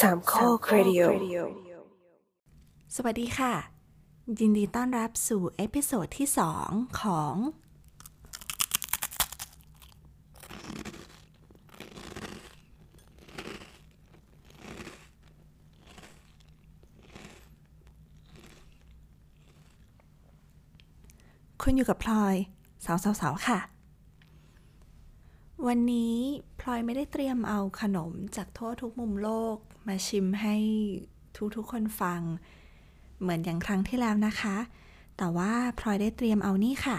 สามข้อครดิโอสวัสดีค่ะ ยินดีต้อนรับสู่เอพิโซดที่ 2 ของ คุณอยู่กับพลอยสาวๆๆค่ะ วันนี้พ ลอยไม่ได้เตรียมเอาขนมจากทั่วทุกมุมโลก มาชิมให้ทุกๆคนฟัง เหมือนอย่างครั้งที่แล้วนะคะ แต่ว่าพลอยได้เตรียมเอานี่ค่ะ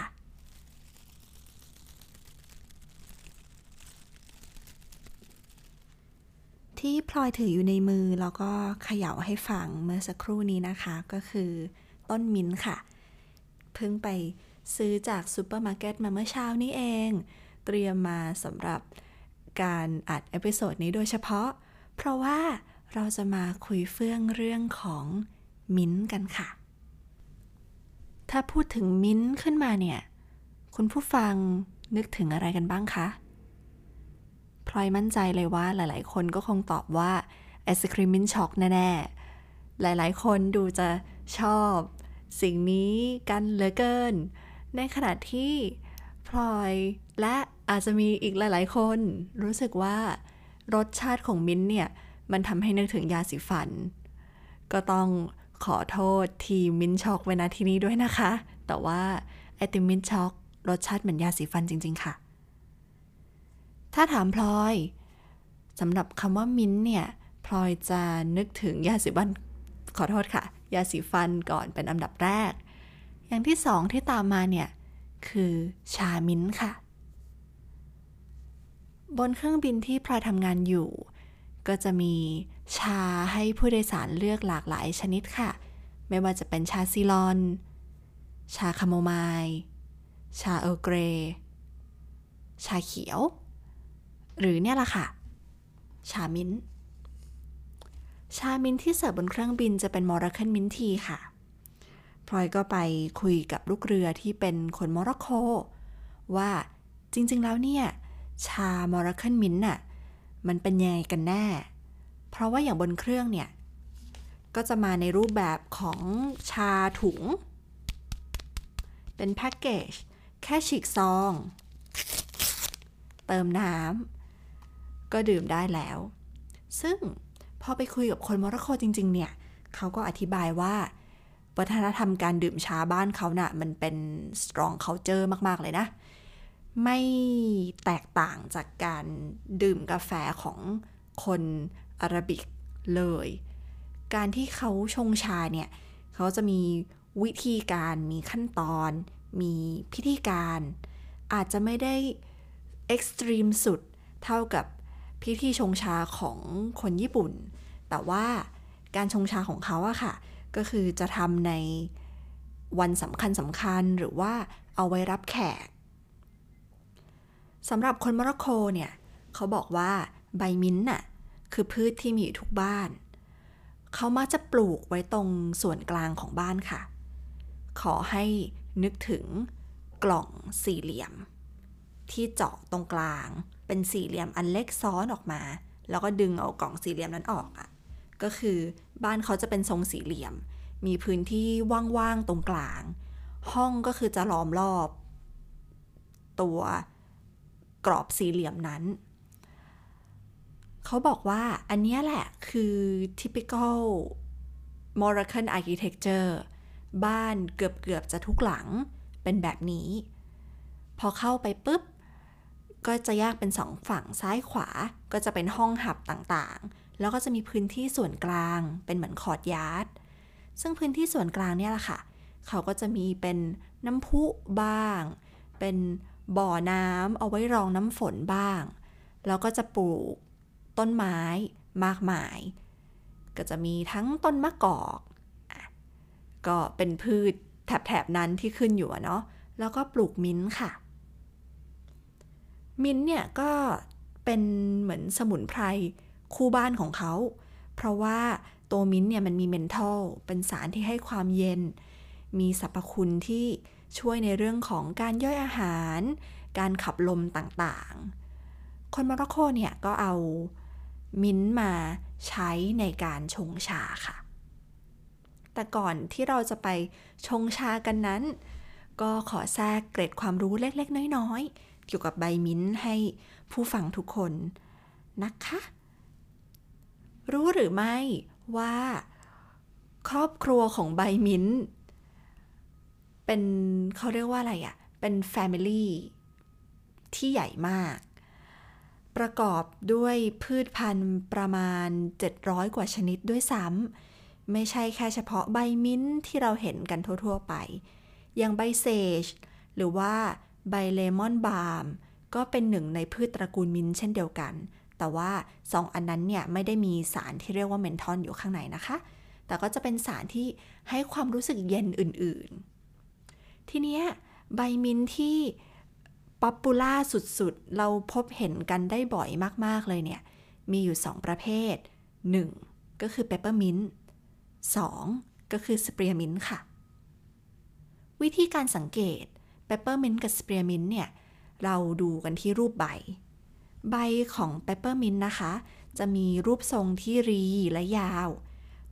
ที่พลอยถืออยู่ในมือแล้วก็เขย่าให้ฟังเมื่อสักครู่นี้นะคะก็คือต้นมิ้นค่ะ เพิ่งไปซื้อจากซูเปอร์มาร์เก็ตมาเมื่อเช้านี้เอง เตรียมมาสำหรับ การอัด episode นี้โดยเฉพาะ เพราะว่าเราจะมาคุยเฟื่องเรื่องของมิ้นท์กันค่ะ ถ้าพูดถึงมิ้นท์ขึ้นมาเนี่ย คุณผู้ฟังนึกถึงอะไรกันบ้างคะพลอยมั่นใจเลยว่าหลาย ๆ คนก็คงตอบว่าไอศกรีมมิ้นท์ช็อกแน่ ๆ หลาย ๆ คนดูจะชอบ สิ่งนี้กันเหลือเกิน ในขณะที่ พลอยและอาจจะมีอีกหลาย ๆ คน รู้สึกว่ารสชาติของมิ้นเนี่ย มันทำให้นึกถึงยาสีฟัน ก็ต้องขอโทษทีมมิ้นช็อกไว้ณที่นี้ด้วยนะคะ แต่ว่าไอติมมิ้นช็อกรสชาติเหมือนยาสีฟันจริง ๆ ค่ะ ถ้าถามพลอยสำหรับคำว่ามิ้นเนี่ยพลอยจะนึกถึงยาสีฟันขอโทษค่ะ ยาสีฟันก่อนเป็นอันดับแรก อย่างที่สองที่ตามมาเนี่ย คือชามิ้นค่ะ บนเครื่องบินที่พลอยทำงานอยู่ ก็จะมีชาให้ผู้โดยสารเลือกหลากหลายชนิดค่ะ ไม่ว่าจะเป็นชาซีลอน ชาคาโมไมล์ชาเออร์เกร ชาเขียว หรือเนี่ยล่ะค่ะ ชามิ้นท์ ชามิ้นท์ที่เสิร์ฟบนเครื่องบินจะเป็น Moroccan mint tea ค่ะ พลอยก็ไปคุยกับลูกเรือที่เป็นคนโมร็อกโกว่าจริงๆแล้วเนี่ย ชา Moroccan mint น่ะมันเป็นยังไงกันแน่ เพราะว่าอย่างบนเครื่องเนี่ย ก็จะมาในรูปแบบของชาถุง เป็นแพ็กเกจแค่ฉีกซอง เติมน้ำก็ดื่มได้แล้ว ซึ่งพอไปคุยกับคนโมร็อกโกจริง ๆ เนี่ยเขาก็อธิบายว่า วัฒนธรรมการดื่มชาบ้านเขาน่ะ มันเป็น strong culture มาก ๆ เลยนะ ไม่แตกต่างจากการดื่มกาแฟของคน Arabic เลย การที่เขาชงชาเนี่ย เขาจะมีวิธีการมีขั้นตอน มีพิธีการ อาจจะไม่ได้ extreme สุดเท่ากับพิธีชงชาของคนญี่ปุ่น แต่ว่าการชงชาของเขาอะค่ะ ก็คือจะทำในวันสำคัญสำคัญหรือว่าเอาไว้รับแขกสำหรับคนโมร็อกโกเนี่ยเขาบอกว่าใบมิ้นท์น่ะคือพืชที่มีอยู่ทุกบ้าน เขามักจะปลูกไว้ตรงส่วนกลางของบ้านค่ะ ขอให้นึกถึงกล่องสี่เหลี่ยม ที่เจาะตรงกลาง เป็นสี่เหลี่ยมอันเล็กซ้อนออกมา แล้วก็ดึงเอากล่องสี่เหลี่ยมนั้นออกอะ่ะก็คือ บ้านเขาจะเป็นทรงสี่เหลี่ยม มีพื้นที่ว่างๆตรงกลาง ห้องก็คือจะล้อมรอบ ตัวกรอบสี่เหลี่ยมนั้น เขาบอกว่าอันนี้แหละคือ typical Moroccan architecture บ้านเกือบๆจะทุกหลังเป็นแบบนี้ พอเข้าไปปุ๊บ ก็จะแยกเป็นสองฝั่งซ้ายขวาก็จะเป็นห้องหับต่างๆ แล้วก็จะมีพื้นที่ส่วนกลางเป็นเหมือนคอร์ดยาร์ด ซึ่งพื้นที่ส่วนกลางเนี่ยแหละค่ะ เขาก็จะมีเป็นน้ำพุบ้าง เป็นบ่อน้ำเอาไว้รองน้ำฝนบ้าง แล้วก็จะปลูกต้นไม้มากมาย ก็จะมีทั้งต้นมะกอก ก็เป็นพืชแถบๆนั้นที่ขึ้นอยู่เนาะ แล้วก็ปลูกมิ้นค่ะ มิ้นเนี่ยก็เป็นเหมือนสมุนไพร คู่บ้านของเขา เพราะว่าตัวมิ้นเนี่ยมันมีเมนทอลเป็นสารที่ให้ความเย็น มีสรรพคุณที่ช่วยในเรื่องของการย่อยอาหาร การขับลมต่างๆ คนโมร็อกโกเนี่ยก็เอามิ้นมาใช้ในการชงชาค่ะ แต่ก่อนที่เราจะไปชงชากันนั้น ก็ขอแทรกเกร็ดความรู้เล็กๆ น้อยๆ เกี่ยวกับใบมิ้นให้ผู้ฟังทุกคนนะคะ รู้หรือไม่ว่าครอบครัวของใบมิ้นท์เป็นเขาเรียกว่าอะไรอะเป็น family ที่ใหญ่มาก ประกอบด้วยพืชพันธุ์ประมาณ 700 กว่าชนิดด้วยซ้ำไม่ใช่แค่เฉพาะใบมิ้นท์ที่เราเห็นกันทั่ว ๆ ไป อย่างใบ sage หรือว่าใบ lemon balmก็เป็นหนึ่งในพืชตระกูลมิ้นท์เช่นเดียวกัน แต่ว่าสองอันนั้นเนี่ยไม่ได้มีสารที่เรียกว่าเมนทอลอยู่ข้างในนะคะ แต่ก็จะเป็นสารที่ให้ความรู้สึกเย็นอื่นๆ ทีเนี้ยใบมิ้นท์ที่ popular สุดๆ เราพบเห็นกันได้บ่อยมากๆเลยเนี่ย มีอยู่ 2 ประเภท 1. ก็คือเปปเปอร์มินต์ 2. ก็คือ spearmint ค่ะ วิธีการสังเกตเปปเปอร์มินต์กับ spearmint เนี่ย เราดูกันที่รูปใบ ใบของเปปเปอร์มินนะคะ จะมีรูปทรงที่รีและยาว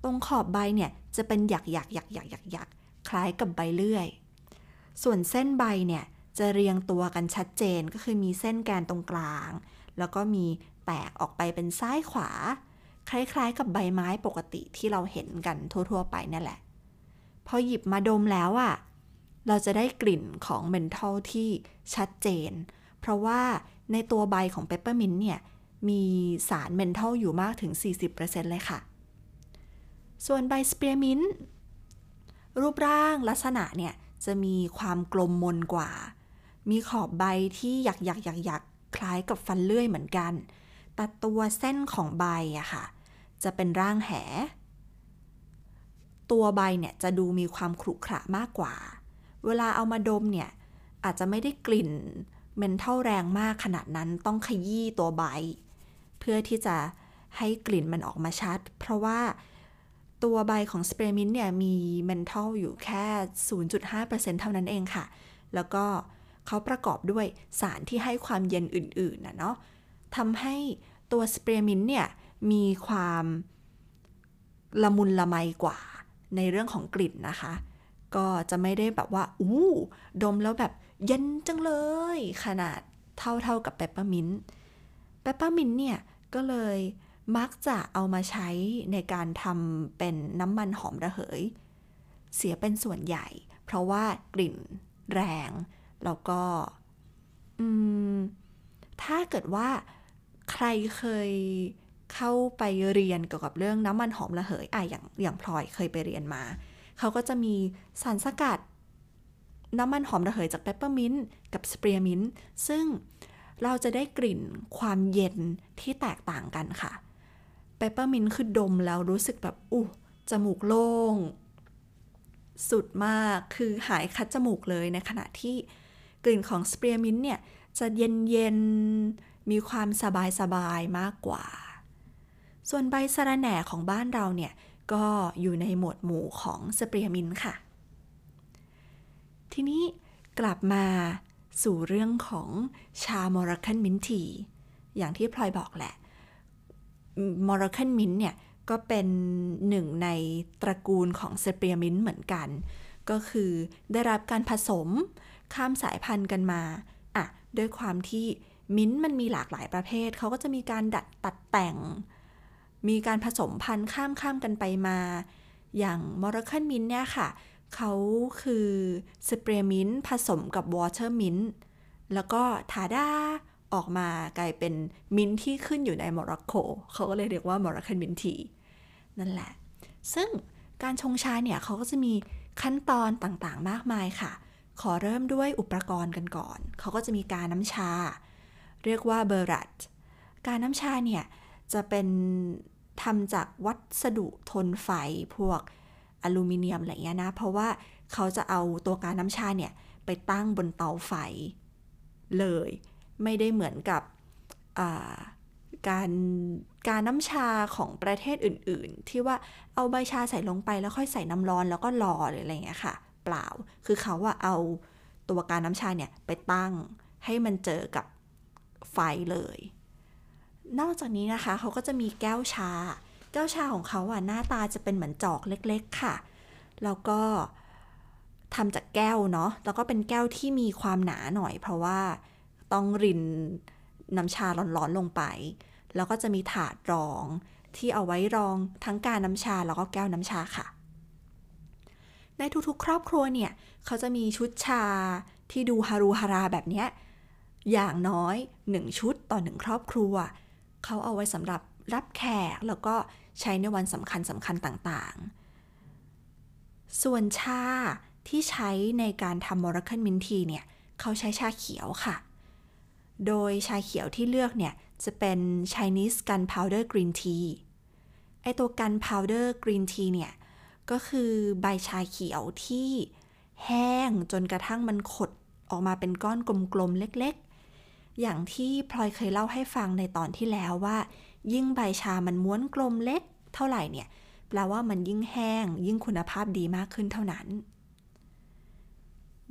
ตรงขอบใบเนี่ยจะเป็นหยักหยักหยักหยักหยักหยักคล้ายกับใบเลื่อย ส่วนเส้นใบเนี่ยจะเรียงตัวกันชัดเจนก็คือมีเส้นแกนตรงกลาง แล้วก็มีแตกออกไปเป็นซ้ายขวา คล้ายๆ กับใบไม้ปกติที่เราเห็นกันทั่วๆ ไปนั่นแหละ พอหยิบมาดมแล้วอะ่ะเราจะได้กลิ่นของเมนทอลที่ชัดเจน เพราะว่า ในตัวใบของเปปเปอร์มินต์เนี่ย มีสารเมนทอลอยู่มากถึง 40%เลยค่ะ ส่วนใบ spearmint รูปร่างลักษณะเนี่ย จะมีความกลมมนกว่า มีขอบใบที่หยักหยักหยักหยักคล้ายกับฟันเลื่อยเหมือนกัน แต่ตัวเส้นของใบอะค่ะ จะเป็นร่างแห ตัวใบเนี่ยจะดูมีความขรุขระมากกว่า เวลาเอามาดมเนี่ย อาจจะไม่ได้กลิ่น เมนทอลแรงมากขนาดนั้นต้องขยี้ตัวใบ เพื่อที่จะให้กลิ่นมันออกมาชัด เพราะว่าตัวใบของ spearmint เนี่ยมีเมนทอลอยู่แค่ 0.5%เท่านั้นเองค่ะ แล้วก็เขาประกอบด้วยสารที่ให้ความเย็นอื่นๆนะเนาะทำให้ตัว spearmint เนี่ยมีความละมุนละไมกว่าในเรื่องของกลิ่นนะคะ ก็จะไม่ได้แบบว่า อู้ ดมแล้วแบบ เย็นจังเลย ขนาดเท่าๆกับ peppermint peppermint เนี่ย ก็เลยมักจะเอามาใช้ในการทำเป็นน้ำมันหอมระเหย เสียเป็นส่วนใหญ่ เพราะว่ากลิ่นแรง แล้วก็ถ้าเกิดว่าใครเคยเข้าไปเรียนเกี่ยวกับเรื่องน้ำมันหอมระเหยอะอย่างอย่างพลอยเคยไปเรียนมา เขาก็จะมีสารสกัด น้ำมันหอมระเหยจากเปปเปอร์มินต์กับ spearmint ซึ่งเราจะได้กลิ่นความเย็นที่แตกต่างกันค่ะเปปเปอร์มินต์คือดมแล้วรู้สึกแบบอู้จมูกโล่ง สุดมากคือหายคัดจมูกเลยในขณะที่กลิ่นของ spearmint เนี่ย จะเย็นเย็นมีความสบายสบายมากกว่า ส่วนใบสะระแหน่ของบ้านเราเนี่ย ก็อยู่ในหมวดหมู่ของ spearmint ค่ะ ทีนี้กลับมาสู่เรื่องของชา Moroccan mint tea อย่างที่พลอยบอกแหละMoroccan mint เนี่ย ก็เป็นหนึ่งในตระกูลของ spearmint เหมือนกัน ก็คือได้รับการผสมข้ามสายพันธุ์กันมาอะด้วยความที่มิ้นมันมีหลากหลายประเภท เขาก็จะมีการดัดตัดแต่ง มีการผสมพันธุ์ข้ามข้ามกันไปมา อย่าง Moroccan mint เนี่ยค่ะ เขาคือ spearmint ผสมกับ water mint แล้วก็ทาดาออกมากลายเป็นมิ้นที่ขึ้นอยู่ในโมร็อกโกเขาก็เลยเรียกว่า Moroccan mint tea นั่นแหละ ซึ่งการชงชาเนี่ยเขาก็จะมีขั้นตอนต่างๆ มากมายค่ะ ขอเริ่มด้วยอุปกรณ์กันก่อน เขาก็จะมีกาน้ำชา เรียกว่า berrad กาน้ำชาเนี่ยจะเป็นทำจากวัสดุทนไฟพวก อลูมิเนียมอะไรเงี้ยนะ เพราะว่าเขาจะเอาตัวการน้ำชาเนี่ย ไปตั้งบนเตาไฟเลย ไม่ได้เหมือนกับการการน้ำชาของประเทศอื่น ๆ ที่ว่าเอาใบชาใส่ลงไปแล้วค่อยใส่น้ำร้อนแล้วก็รอหรืออะไรเงี้ยค่ะ เปล่าคือเขาว่าเอาตัวการน้ำชาเนี่ยไปตั้งให้มันเจอกับไฟเลย นอกจากนี้นะคะเขาก็จะมีแก้วชา แก้วชาของเขาอะหน้าตาจะเป็นเหมือนจอกเล็กๆค่ะ แล้วก็ทำจากแก้วเนาะ แล้วก็เป็นแก้วที่มีความหนาหน่อย เพราะว่าต้องรินน้ำชาร้อนๆลงไป แล้วก็จะมีถาดรองที่เอาไว้รองทั้งการน้ำชาแล้วก็แก้วน้ำชาค่ะ ในทุกๆ ครอบครัวเนี่ย เขาจะมีชุดชาที่ดูฮารุฮาราแบบนี้อย่างน้อยหนึ่งชุดต่อหนึ่งครอบครัว เขาเอาไว้สำหรับ รับแขกแล้วก็ใช้ในวันสำคัญสำคัญต่างๆ ส่วนชาที่ใช้ในการทำมอร์คันมินทีเนี่ยเขาใช้ชาเขียวค่ะ โดยชาเขียวที่เลือกเนี่ยจะเป็น Chinese Gunpowder Green Tea ไอตัว Gunpowder Green Tea เนี่ยก็คือใบชาเขียวที่แห้งจนกระทั่งมันขดออกมาเป็นก้อนกลมๆเล็กๆ อย่างที่พลอยเคยเล่าให้ฟังในตอนที่แล้วว่า ยิ่งใบชามันม้วนกลมเล็กเท่าไหร่เนี่ย แปลว่ามันยิ่งแห้ง ยิ่งคุณภาพดีมากขึ้นเท่านั้น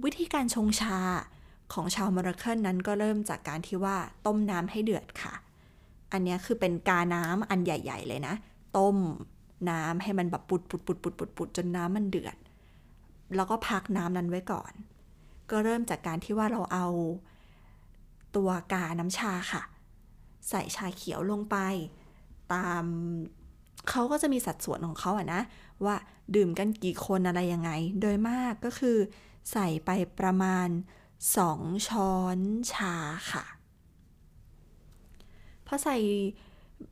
วิธีการชงชาของชาวมรเคิลนั้นก็เริ่มจากการที่ว่าต้มน้ำให้เดือดค่ะ อันนี้คือเป็นกาน้ำอันใหญ่ ๆ เลยนะ ต้มน้ำให้มันแบบปุดปุดปุดปุดปุดปุดจนน้ำมันเดือด แล้วก็พักน้ำนั้นไว้ก่อน ก็เริ่มจากการที่ว่าเราเอาตัวกาน้ำชาค่ะ ใส่ชาเขียวลงไป ตามเขาก็จะมีสัดส่วนของเขาอะนะ ว่าดื่มกันกี่คนอะไรยังไง โดยมากก็คือ ใส่ไปประมาณ 2 ช้อนชาค่ะพอใส่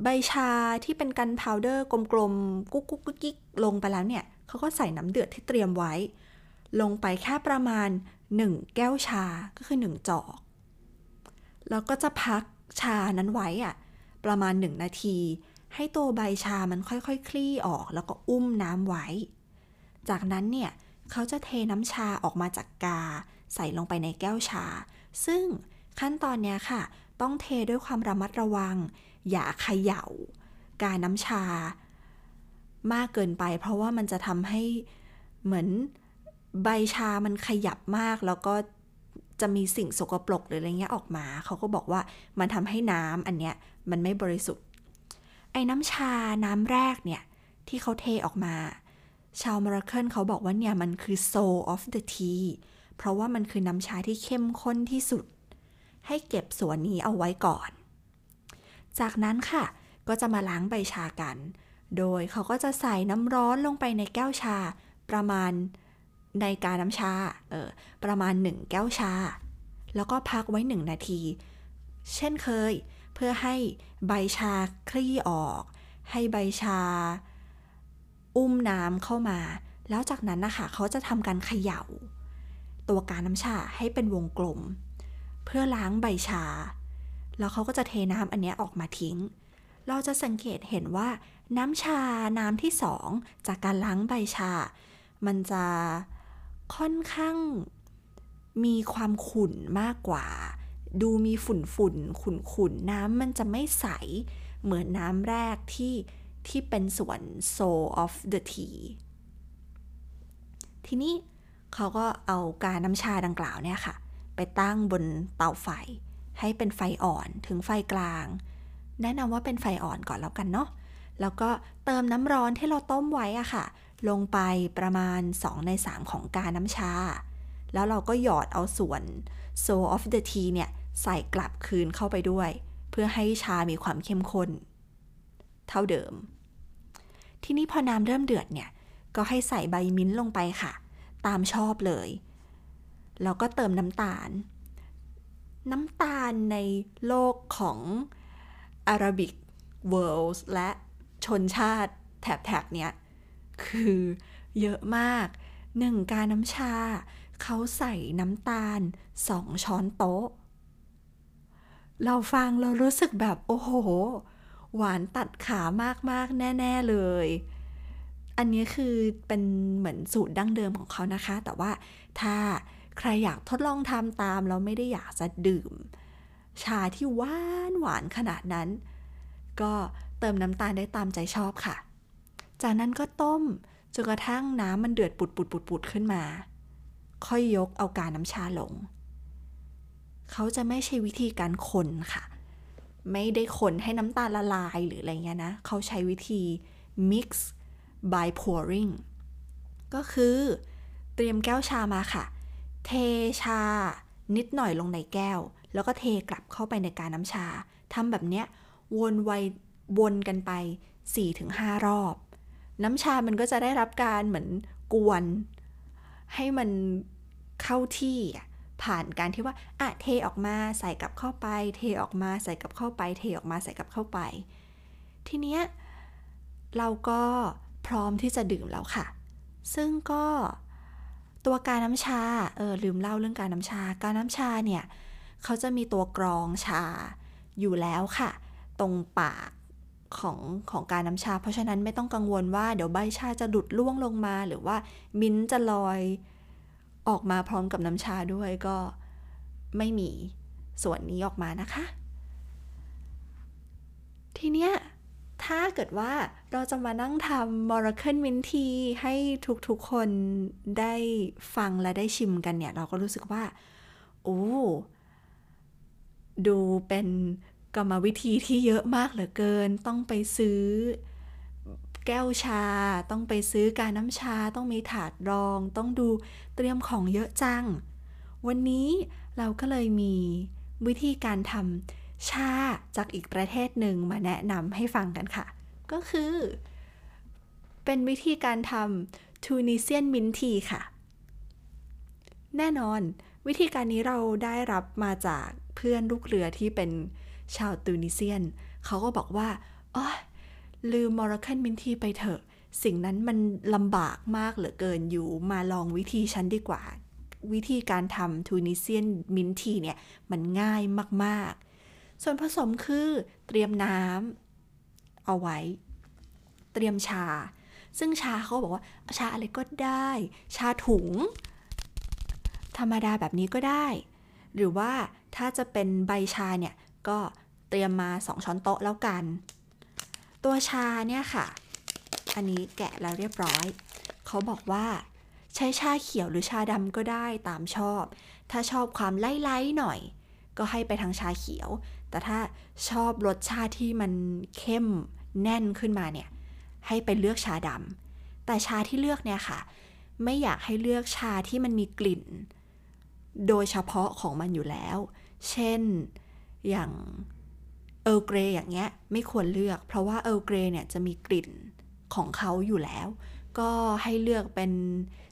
ใบชาที่เป็นกันพาวเดอร์กลมๆกุ๊กกุ๊กกิ๊กลงไปแล้วเนี่ยเขาก็ใส่น้ำเดือดที่เตรียมไว้ ลงไปแค่ประมาณ 1 แก้วชาก็คือ 1 จอก แล้วก็จะพัก ชานั้นไว้อะประมาณ 1 นาที ให้ตัวใบชามันค่อยๆคคลี่ออกแล้วก็อุ้มน้ำไว้ จากนั้นเนี่ยเขาจะเทน้ำชาออกมาจากกา ใส่ลงไปในแก้วชา ซึ่งขั้นตอนนี้ค่ะ ต้องเทด้วยความระมัดระวัง อย่าเขย่า การน้ำชา มากเกินไป เพราะว่ามันจะทำให้เหมือนใบชามันขยับมากแล้วก็ จะมีสิ่งสกปรกหรืออะไรเงี้ยออกมา เขาก็บอกว่ามันทำให้น้ำอันเนี้ยมันไม่บริสุทธิ์ ไอ้น้ำชาน้ำแรกเนี่ย ที่เขาเทออกมา ชาวมรเคิลเขาบอกว่าเนี่ยมันคือ soul of the tea เพราะว่ามันคือน้ำชาที่เข้มข้นที่สุด ให้เก็บส่วนนี้เอาไว้ก่อน จากนั้นค่ะ ก็จะมาล้างใบชากัน โดยเขาก็จะใส่น้ำร้อนลงไปในแก้วชาประมาณ ในกาน้ำชาเออประมาณ 1 แก้วชา แล้วก็พักไว้ 1 นาที เช่นเคย เพื่อให้ใบชาคลี่ออก ให้ใบชา อุ้มน้ำเข้ามา แล้วจากนั้นนะคะเขาจะทำการเขย่า ตัวกาน้ำชาให้เป็นวงกลม เพื่อล้างใบชา แล้วเขาก็จะเทน้ำอันนี้ออกมาทิ้ง เราจะสังเกตเห็นว่าน้ำชาน้ำที่สองจากการล้างใบชา มันจะ ค่อนข้างมีความขุ่นมากกว่า ดูมีฝุ่นฝุ่นขุ่นขุ่นน้ำมันจะไม่ใส เหมือนน้ำแรกที่ที่เป็นส่วน soul of the tea ทีนี้เขาก็เอาการน้ำชาดังกล่าวเนี่ยค่ะ ไปตั้งบนเตาไฟ ให้เป็นไฟอ่อนถึงไฟกลาง แนะนำว่าเป็นไฟอ่อนก่อนแล้วกันเนาะแล้วก็เติมน้ำร้อนที่เราต้มไว้อะค่ะ ลงไปประมาณ 2 ใน 3 ของกาน้ำชา แล้วเราก็หยอดเอาส่วน soul of the tea เนี่ย ใส่กลับคืนเข้าไปด้วย เพื่อให้ชามีความเข้มข้น เท่าเดิม ทีนี้พอน้ำเริ่มเดือดเนี่ย ก็ให้ใส่ใบมิ้นท์ลงไปค่ะ ตามชอบเลย แล้วก็เติมน้ำตาล น้ำตาลในโลกของอาราบิกเวิลด์และชนชาติแถบๆเนี้ย คือเยอะมากหนึ่งกาน้ำชา เขาใส่น้ำตาลสองช้อนโต๊ะ เราฟังเรารู้สึกแบบโอ้โห หวานตัดขามากๆ แน่ ๆ เลย อันนี้คือเป็นเหมือนสูตรดั้งเดิมของเขานะคะ แต่ว่าถ้าใครอยากทดลองทำตาม แล้วไม่ได้อยากจะดื่ม ชาที่หวานหวานขนาดนั้น ก็เติมน้ำตาลได้ตามใจชอบค่ะ จากนั้นก็ต้มจนกระทั่งน้ำมันเดือดปุดปุดปุดปุดขึ้นมา ค่อยยกเอากาน้ำชาลง เขาจะไม่ใช่วิธีการคนค่ะ ไม่ได้คนให้น้ำตาลละลายหรืออะไรเงี้ยนะ เขาใช้วิธี mix by pouring ก็คือเตรียมแก้วชามาค่ะ เทชา นิดหน่อยลงในแก้ว แล้วก็เทกลับเข้าไปในการน้ำชาทำแบบเนี้ยวนไววนกันไป 4-5 รอบ น้ำชามันก็จะได้รับการเหมือนกวน ให้มันเข้าที่ผ่านการที่ว่าอะเทออกมาใส่กลับเข้าไป เทออกมาใส่กลับเข้าไป เทออกมาใส่กลับเข้าไป ทีเนี้ยเราก็พร้อมที่จะดื่มแล้วค่ะ ซึ่งก็ตัวการน้ำชา เออลืมเล่าเรื่องการน้ำชา การน้ำชาเนี่ยเขาจะมีตัวกรองชาอยู่แล้วค่ะ ตรงปาก ของของการน้ำชา เพราะฉะนั้นไม่ต้องกังวลว่าเดี๋ยวใบชาจะดุดล่วงลงมา หรือว่ามิ้นจะลอยออกมาพร้อมกับน้ำชาด้วยก็ไม่มีส่วนนี้ออกมานะคะ ทีเนี้ยถ้าเกิดว่าเราจะมานั่งทำมอร์เคิลมินทีให้ทุกๆคนได้ฟังและได้ชิมกันเนี่ย เราก็รู้สึกว่า โอ้ ดูเป็น กรรมวิธีที่เยอะมากเหลือเกิน ต้องไปซื้อแก้วชา ต้องไปซื้อการน้ำชา ต้องมีถาดรอง ต้องดูเตรียมของเยอะจัง วันนี้เราก็เลยมีวิธีการทำชาจากอีกประเทศหนึ่งมาแนะนำให้ฟังกันค่ะ ก็คือ เป็นวิธีการทำทูนิเซียนมินทีค่ะ แน่นอน วิธีการนี้เราได้รับมาจากเพื่อนลูกเรือที่เป็น ชาวตูนิเซียน เขาก็บอกว่าอ๋อลืมมอร์คันมินทีไปเถอะ สิ่งนั้นมันลำบากมากเหลือเกินอยู่มาลองวิธีฉันดีกว่า วิธีการทำทูนิเซียนมินทีเนี่ย มันง่ายมากๆ ส่วนผสมคือเตรียมน้ำเอาไว้ เตรียมชา ซึ่งชาเขาบอกว่าชาอะไรก็ได้ ชาถุง ธรรมดาแบบนี้ก็ได้ หรือว่าถ้าจะเป็นใบชาเนี่ย ก็เตรียมมา 2 ช้อนโต๊ะแล้วกัน ตัวชาเนี่ยค่ะ อันนี้แกะแล้วเรียบร้อย เขาบอกว่าใช้ชาเขียวหรือชาดำก็ได้ตามชอบ ถ้าชอบความไล่ๆหน่อย ก็ให้ไปทางชาเขียว แต่ถ้าชอบรสชาติที่มันเข้มแน่นขึ้นมาเนี่ย ให้ไปเลือกชาดำแต่ชาที่เลือกเนี่ยค่ะ ไม่อยากให้เลือกชาที่มันมีกลิ่น โดยเฉพาะของมันอยู่แล้ว เช่น อย่าง Earl Grey อย่างเงี้ยไม่ควรเลือก เพราะว่า Earl Grey เนี่ยจะมีกลิ่นของเขาอยู่แล้ว ก็ให้เลือกเป็น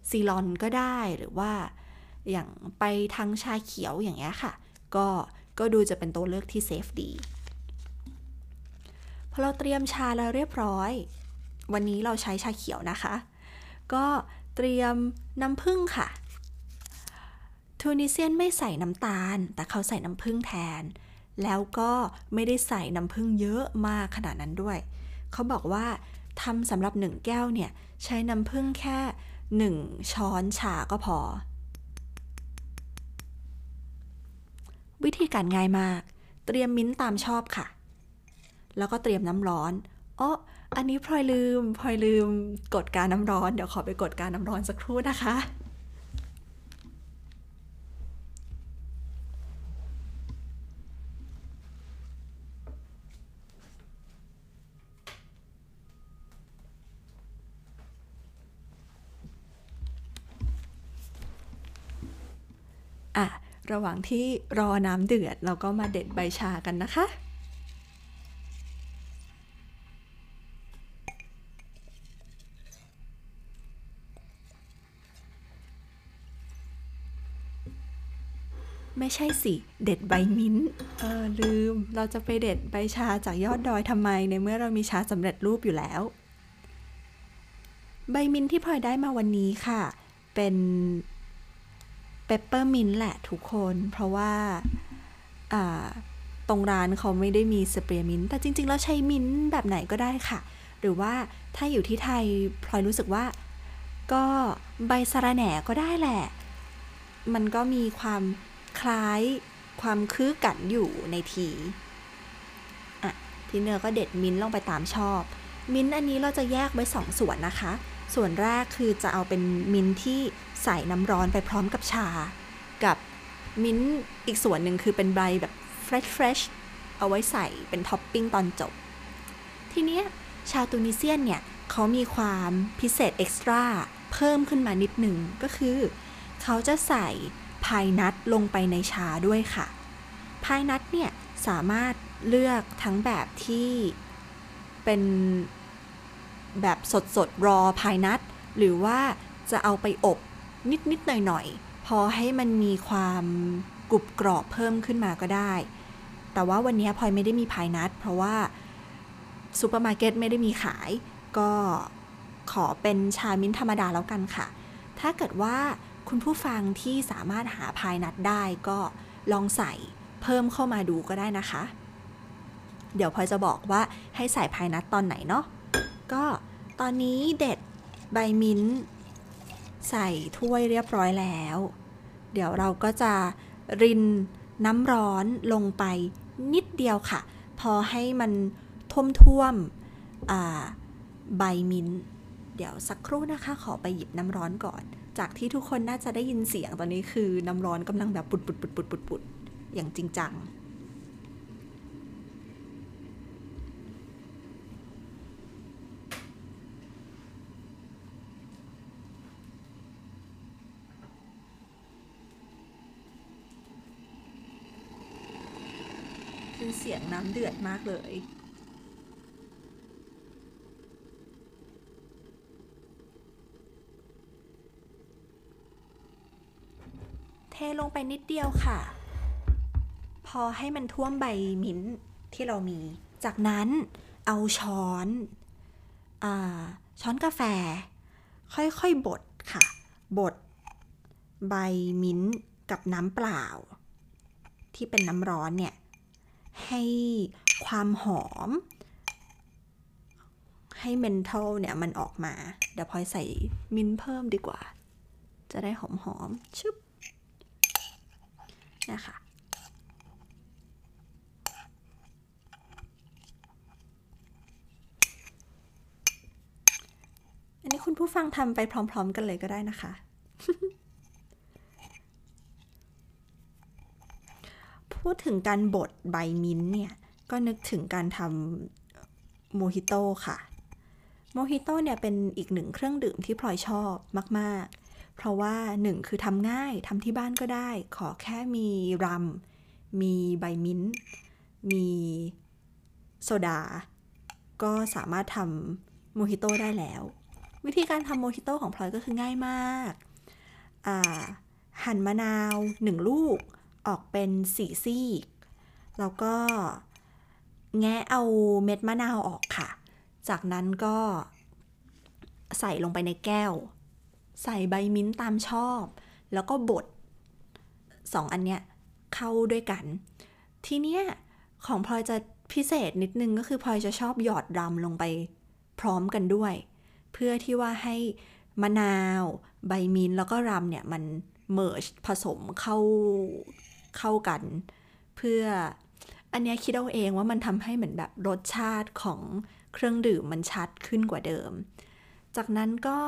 ซีลอนก็ได้หรือว่าอย่างไปทางชาเขียวอย่างเงี้ยค่ะ ก็ก็ดูจะเป็นตัวเลือกที่ safe ดีพอเราเตรียมชาแล้วเรียบร้อย วันนี้เราใช้ชาเขียวนะคะ ก็เตรียมน้ำผึ้งค่ะ ทูนิเซียนไม่ใส่น้ำตาล แต่เขาใส่น้ำผึ้งแทน แล้วก็ไม่ได้ใส่น้ำผึ้งเยอะมากขนาดนั้นด้วย เขาบอกว่าทำสำหรับหนึ่งแก้วเนี่ย ใช้น้ำผึ้งแค่หนึ่งช้อนชาก็พอ วิธีการง่ายมาก เตรียมมิ้นตามชอบค่ะ แล้วก็เตรียมน้ำร้อนอ๋ออันนี้พลอยลืมพลอยลืมกดการน้ำร้อน เดี๋ยวขอไปกดการน้ำร้อนสักครู่นะคะอะ ระหว่างที่รอน้ำเดือด เราก็มาเด็ดใบชากันนะคะ ไม่ใช่สิ เด็ดใบมิ้นเออลืม เราจะไปเด็ดใบชาจากยอดดอยทำไม ในเมื่อเรามีชาสำเร็จรูปอยู่แล้ว ใบมิ้นที่พลอยได้มาวันนี้ค่ะ เป็น เปปเปอร์มินแหละทุกคน เพราะว่าตรงร้านเขาไม่ได้มี spearmint แต่จริง ๆ แล้วใช้มินแบบไหนก็ได้ค่ะ หรือว่าถ้าอยู่ที่ไทยพลอยรู้สึกว่า ก็ใบสะระแหน่ก็ได้แหละ มันก็มีความคล้ายความคือกันอยู่ในทีอะทีเนื้อก็เด็ดมิ้นลงไปตามชอบ มิ้นอันนี้เราจะแยกไว้สองส่วนนะคะ ส่วนแรกคือจะเอาเป็นมิ้นที่ใส่น้ำร้อนไปพร้อมกับชา กับมิ้นอีกส่วนหนึ่งคือเป็นใบแบบ fresh fresh เอาไว้ใส่เป็นท็อปปิ้งตอนจบ ทีเนี้ยชาว Tunisian เนี่ยเขามีความพิเศษ extra เพิ่มขึ้นมานิดหนึ่งก็คือ เขาจะใส่ pine nut ลงไปในชาด้วยค่ะ pine nut เนี่ยสามารถเลือกทั้งแบบที่เป็น แบบสดสด raw pine nut หรือว่าจะเอาไปอบนิดนิดหน่อยหน่อยพอให้มันมีความกรุบกรอบเพิ่มขึ้นมาก็ได้ แต่ว่าวันนี้พลอยไม่ได้มี pine nut เพราะว่าซูเปอร์มาร์เก็ตไม่ได้มีขาย ก็ขอเป็นชามิ้นธรรมดาแล้วกันค่ะ ถ้าเกิดว่าคุณผู้ฟังที่สามารถหา pine nut ได้ก็ลองใส่เพิ่มเข้ามาดูก็ได้นะคะ เดี๋ยวพลอยจะบอกว่าให้ใส่พายนัทตอนไหนเนาะ ก็ตอนนี้เด็ดใบมิ้นท์ใส่ถ้วยเรียบร้อยแล้ว เดี๋ยวเราก็จะรินน้ำร้อนลงไปนิดเดียวค่ะ พอให้มันท่วมๆใบมิ้นท์เดี๋ยวสักครู่นะคะ ขอไปหยิบน้ำร้อนก่อน จากที่ทุกคนน่าจะได้ยินเสียงตอนนี้คือน้ำร้อนกำลังแบบปุดปุดปุดปุดปุดปุดอย่างจริงจัง เสียงน้ำเดือดมากเลย เทลงไปนิดเดียวค่ะ พอให้มันท่วมใบมิ้นท์ที่เรามี จากนั้นเอาช้อนอช้อนกาแฟ ค่อยๆบดค่ะ บดใบมิ้นท์กับน้ำเปล่า ที่เป็นน้ำร้อนเนี่ย ให้ความหอม ให้เมนทัลเนี่ยมันออกมา เดี๋ยวพลอยใส่มิ้นเพิ่มดีกว่า จะได้หอมๆชึบนะคะอันนี้คุณผู้ฟังทำไปพร้อม ๆ กันเลยก็ได้นะคะ พูดถึงการบดใบมิ้นท์เนี่ย ก็นึกถึงการทำโมฮิโต้ค่ะ โมฮิโต้เนี่ยเป็นอีกหนึ่งเครื่องดื่มที่พลอยชอบมากๆ เพราะว่าหนึ่งคือทำง่ายทำที่บ้านก็ได้ ขอแค่มีรัม มีใบมิ้นท์มีโซดา ก็สามารถทำโมฮิโต้ได้แล้ว วิธีการทำโมฮิโต้ของพลอยก็คือง่ายมากหั่นมะนาวหนึ่งลูก ออกเป็นสี่ซีก แล้วก็แงะเอาเม็ดมะนาวออกค่ะ จากนั้นก็ใส่ลงไปในแก้ว ใส่ใบมิ้นตามชอบ แล้วก็บดสองอันเนี้ยเข้าด้วยกัน ทีเนี้ยของพลอยจะพิเศษนิดนึงก็คือพลอยจะชอบหยอดรำลงไปพร้อมกันด้วย เพื่อที่ว่าให้มะนาว ใบมิ้นแล้วก็รำเนี่ยมันเมิร์ชผสมเข้า เข้ากัน เพื่ออันนี้คิดเอาเองว่ามันทำให้เหมือนแบบรสชาติของเครื่องดื่มมันชัดขึ้นกว่าเดิม จากนั้นก็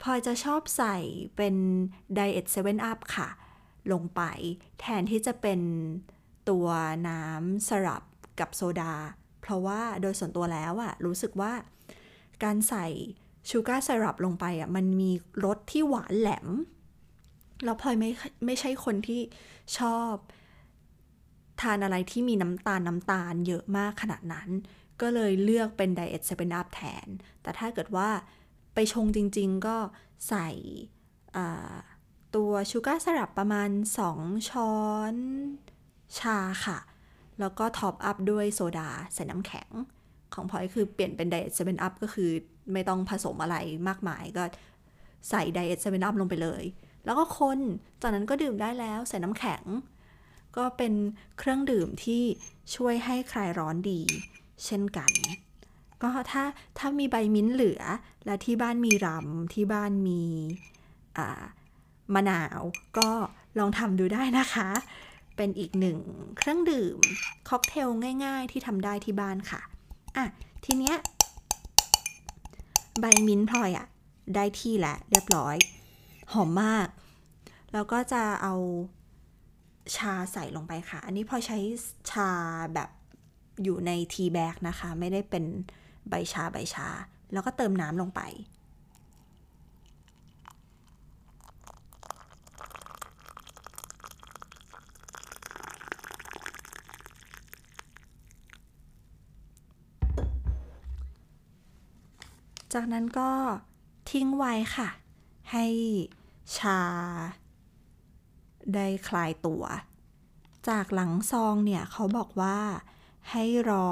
พลอยจะชอบใส่เป็น Diet 7 Up ค่ะ ลงไป แทนที่จะเป็นตัวน้ำสลับกับโซดา เพราะว่าโดยส่วนตัวแล้วอะรู้สึกว่าการใส่ sugar syrup ลงไปอะมันมีรสที่หวานแหลม แล้วพลอยไม่ไม่ใช่คนที่ชอบทานอะไรที่มีน้ำตาลน้ำตาลเยอะมากขนาดนั้น ก็เลยเลือกเป็น Diet Seven Up แทน แต่ถ้าเกิดว่าไปชงจริงๆ ก็ใส่ตัว sugar syrup ประมาณ 2 ช้อนชาค่ะ แล้วก็ top up ด้วยโซดาใส่น้ำแข็ง ของพลอยคือเปลี่ยนเป็น Diet Seven Up ก็คือไม่ต้องผสมอะไรมากมายก็ใส่ Diet Seven Up ลงไปเลย แล้วก็คนจากนั้นก็ดื่มได้แล้วใส่น้ำแข็ง ก็เป็นเครื่องดื่มที่ช่วยให้คลายร้อนดี เช่นกัน ก็ถ้าถ้ามีใบมิ้นเหลือ และที่บ้านมีรัมที่บ้านมีมะนาว ก็ลองทำดูได้นะคะ เป็นอีกหนึ่งเครื่องดื่มค็อกเทลง่ายๆ ที่ทำได้ที่บ้านค่ะอะทีเนี้ยใบมิ้นพลอยอะได้ที่แล้วเรียบร้อย หอมมาก แล้วก็จะเอาชาใส่ลงไปค่ะ อันนี้พอใช้ชาแบบอยู่ในทีแบกนะคะ ไม่ได้เป็นใบชาใบชา แล้วก็เติมน้ำลงไป จากนั้นก็ทิ้งไว้ค่ะ ให้ ชา ได้คลายตัว จากหลังซองเนี่ยเขาบอกว่าให้รอ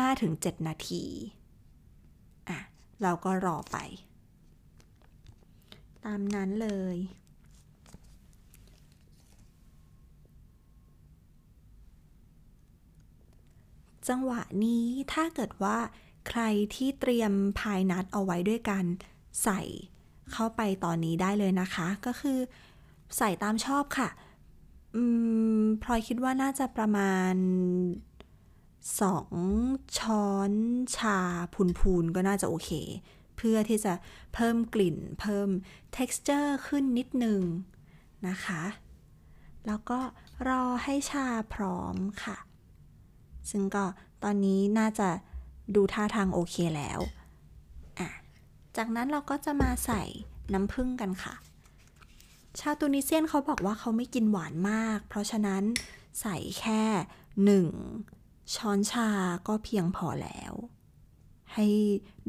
5-7 นาที อะ เราก็รอไป ตามนั้นเลย จังหวะนี้ถ้าเกิดว่าใครที่เตรียมพายนัดเอาไว้ด้วยกันใส่ เข้าไปตอนนี้ได้เลยนะคะ ก็คือใส่ตามชอบค่ะอืมพลอยคิดว่าน่าจะประมาณ 2 ช้อนชาพูนๆ ก็น่าจะโอเค เพื่อที่จะเพิ่มกลิ่น เพิ่ม texture ขึ้นนิดนึงนะคะ แล้วก็รอให้ชาพร้อมค่ะ ซึ่งก็ตอนนี้น่าจะดูท่าทางโอเคแล้ว จากนั้นเราก็จะมาใส่น้ำผึ้งกันค่ะ ชาวตูนิเซียนเขาบอกว่าเขาไม่กินหวานมาก เพราะฉะนั้นใส่แค่หนึ่งช้อนชาก็เพียงพอแล้ว ให้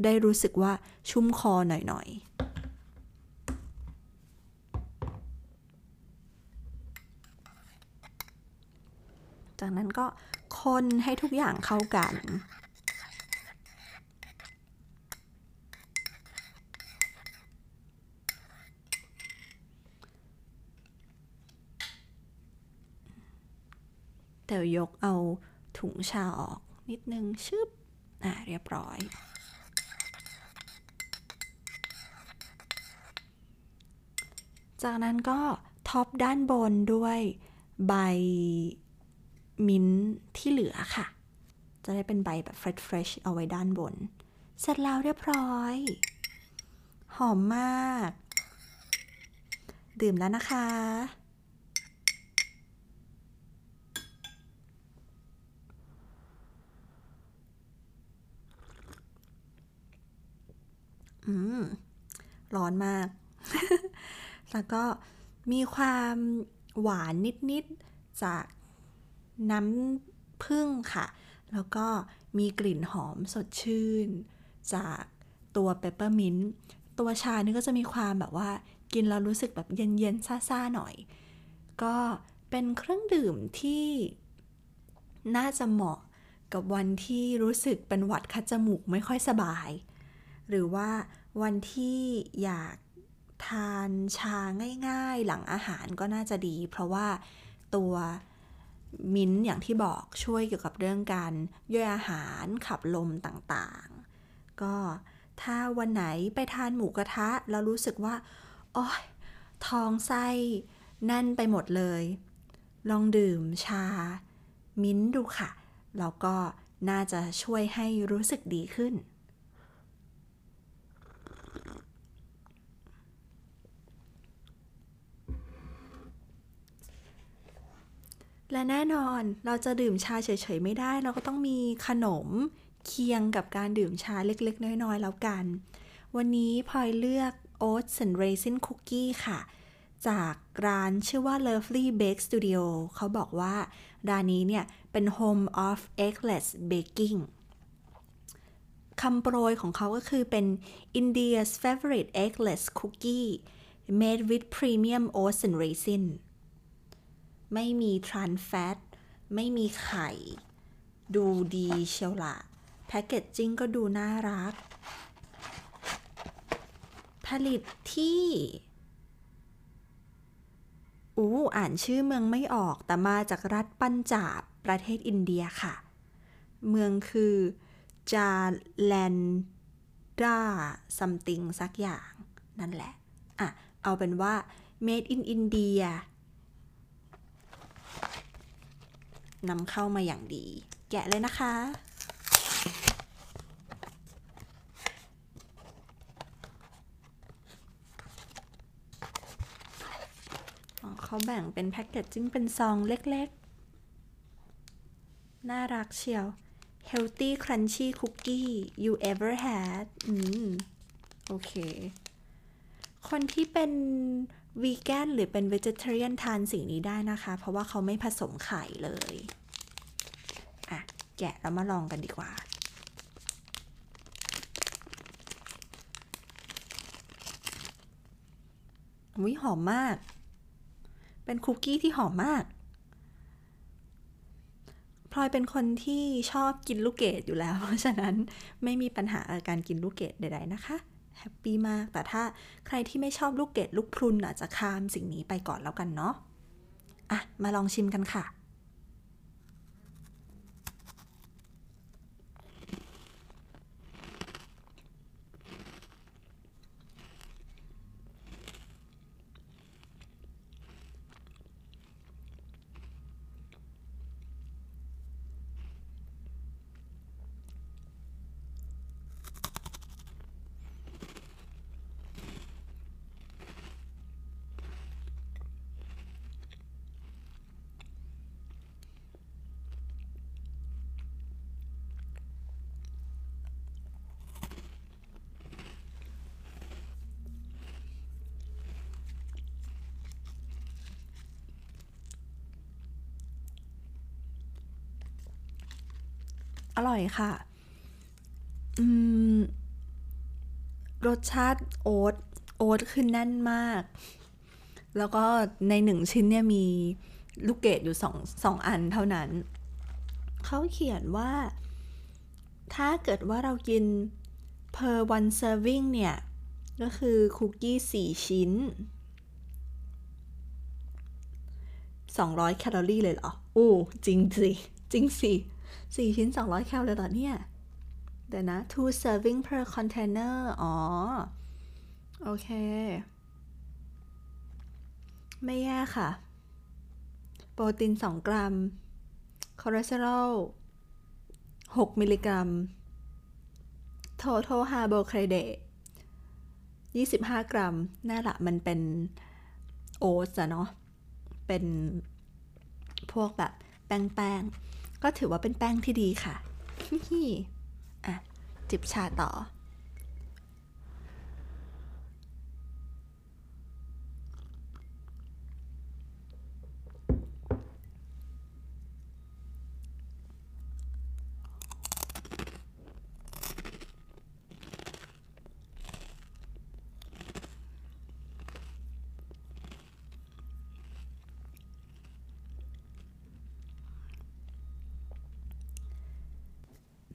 ได้รู้สึกว่าชุ่มคอหน่อยๆจากนั้นก็คนให้ทุกอย่างเข้ากัน เดี๋ยกเอาถุงชาออกนิดนึงชึบอะเรียบร้อย จากนั้นก็ท็อปด้านบนด้วยใบมิ้นท์ที่เหลือค่ะ จะได้เป็นใบแบบเฟรชๆเอาไว้ด้านบน เสร็จแล้วเรียบร้อย หอมมาก ดื่มแล้วนะคะ อืมร้อนมาก แล้วก็มีความหวานนิด ๆ จากน้ำผึ้งค่ะ แล้วก็มีกลิ่นหอมสดชื่น จากตัวเปปเปอร์มินต์ตัวชานี่ก็จะมีความแบบว่ากินแล้วรู้สึกแบบเย็น ๆ ซ่า ๆ หน่อย ก็เป็นเครื่องดื่มที่น่าจะเหมาะกับวันที่รู้สึกเป็นหวัดคัดจมูกไม่ค่อยสบาย หรือว่าวันที่อยากทานชาง่ายๆ หลังอาหารก็น่าจะดี เพราะว่าตัวมิ้นท์อย่างที่บอกช่วยเกี่ยวกับเรื่องการย่อยอาหารขับลมต่างๆ ก็ถ้าวันไหนไปทานหมูกระทะ แล้วรู้สึกว่าโอ้ยท้องไส้แน่นไปหมดเลย ลองดื่มชา มิ้นท์ดูค่ะ แล้วก็น่าจะช่วยให้รู้สึกดีขึ้น และแน่นอนเราจะดื่มชาเฉยๆไม่ได้ เราก็ต้องมีขนมเคียงกับการดื่มชาเล็กๆ น้อยๆ แล้วกัน วันนี้พลอยเลือก Oats and Raisin Cookie ค่ะ จากร้านชื่อว่า Lovely Bake Studio เขาบอกว่าร้านนี้เนี่ยเป็น Home of Eggless Baking คำโปรยของเขาก็คือเป็น India's favorite eggless cookie made with premium oats and raisin ไม่มีทรานแฟตไม่มีไข่ ดูดีเชียวละแพคเกจจิ้งก็ดูน่ารัก ผลิตที่ อู้ อ่านชื่อเมืองไม่ออกแต่มาจากรัฐปัญจาบประเทศอินเดียค่ะ เมืองคือจาแลนดา something สักอย่างนั่นแหละ อะ เอาเป็นว่า made in India นำเข้ามาอย่างดี แกะเลยนะคะ เขาแบ่งเป็นแพ็กเกจจิ้งเป็นซองเล็กๆ น่ารักเชียว healthy crunchy cookie you ever had อืม โอเค คนที่เป็น วีแกนหรือเป็น vegetarian ทานสิ่งนี้ได้นะคะ เพราะว่าเขาไม่ผสมไข่เลย อะ แกะแล้วมาลองกันดีกว่าวิหอมมาก เป็นคุกกี้ที่หอมมากพลอยเป็นคนที่ชอบกินลูกเกดอยู่แล้ว เพราะฉะนั้นไม่มีปัญหาการกินลูกเกดใดๆนะคะ แฮปปี้มาก แต่ถ้าใครที่ไม่ชอบลูกเกดลูกพรุนอาจจะข้ามสิ่งนี้ไปก่อนแล้วกันเนาะอะมาลองชิมกันค่ะ อร่อยค่ะ อืม รสชาติโอ๊ต โอ๊ตคือแน่นมาก แล้วก็ในหนึ่งชิ้นเนี่ยมีลูกเกดอยู่สองสองอันเท่านั้น เขาเขียนว่า ถ้าเกิดว่าเรากิน per one serving เนี่ย ก็คือคุกกี้สี่ชิ้น 200 แคลอรี่เลยเหรออู้จริงสิ จริงสิ สี่ชิ้น 200 แคลเลยเหรอเนี่ยเดี๋ยวนะ two serving per container อ๋อ โอเค ไม่แย่ค่ะ โปรตีน 2 กรัม คอเลสเตอรอล 6 มิลลิกรัม total carbohydrate 25 กรัม น่าละมันเป็นโอ๊ตอะเนาะ เป็นพวกแบบแป้งๆ ก็ถือว่าเป็นแป้งที่ดีค่ะฮิฮิอะ จิบชาต่อ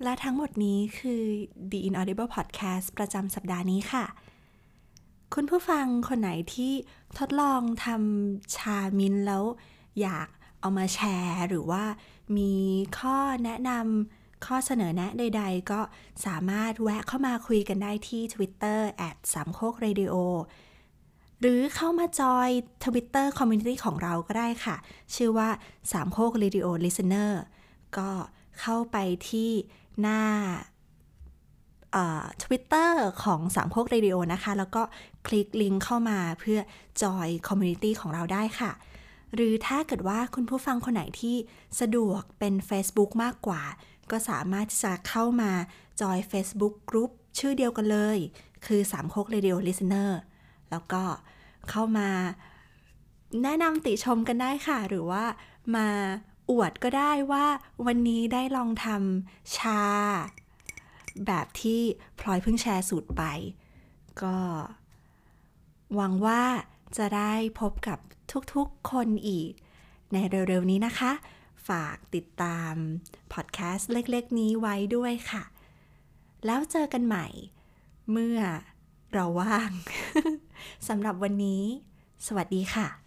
และทั้งหมดนี้คือ The Inaudible Podcast ประจำสัปดาห์นี้ค่ะ คุณผู้ฟังคนไหนที่ทดลองทำชามินแล้วอยากเอามาแชร์ หรือว่ามีข้อแนะนำข้อเสนอแนะใด ๆ ก็สามารถแวะเข้ามาคุยกันได้ที่ Twitter สามโคกเรดิโอหรือเข้ามาจอย Twitter Community ของเราก็ได้ค่ะ ชื่อว่าสามโคกเรดิโอ Listener ก็เข้าไปที่ หน้าทวิตเตอร์ของสามโคกเรดิโอนะคะ แล้วก็คลิกลิงก์เข้ามาเพื่อ join community ของเราได้ค่ะ หรือถ้าเกิดว่าคุณผู้ฟังคนไหนที่สะดวกเป็น Facebook มากกว่า ก็สามารถที่จะเข้ามาจอย Facebook กรุ๊ปชื่อเดียวกันเลย คือสามโคก Radio Listenerแล้วก็เข้ามาแนะนำติชมกันได้ค่ะ หรือว่ามา อวดก็ได้ว่าวันนี้ได้ลองทำชา แบบที่พลอยเพิ่งแชร์สูตรไป ก็ หวังว่าจะได้พบกับทุกๆคนอีก ในเร็วๆนี้นะคะ ฝากติดตามพอดแคสต์เล็กๆ นี้ไว้ด้วยค่ะ แล้วเจอกันใหม่ เมื่อเราว่าง สำหรับวันนี้ สวัสดีค่ะ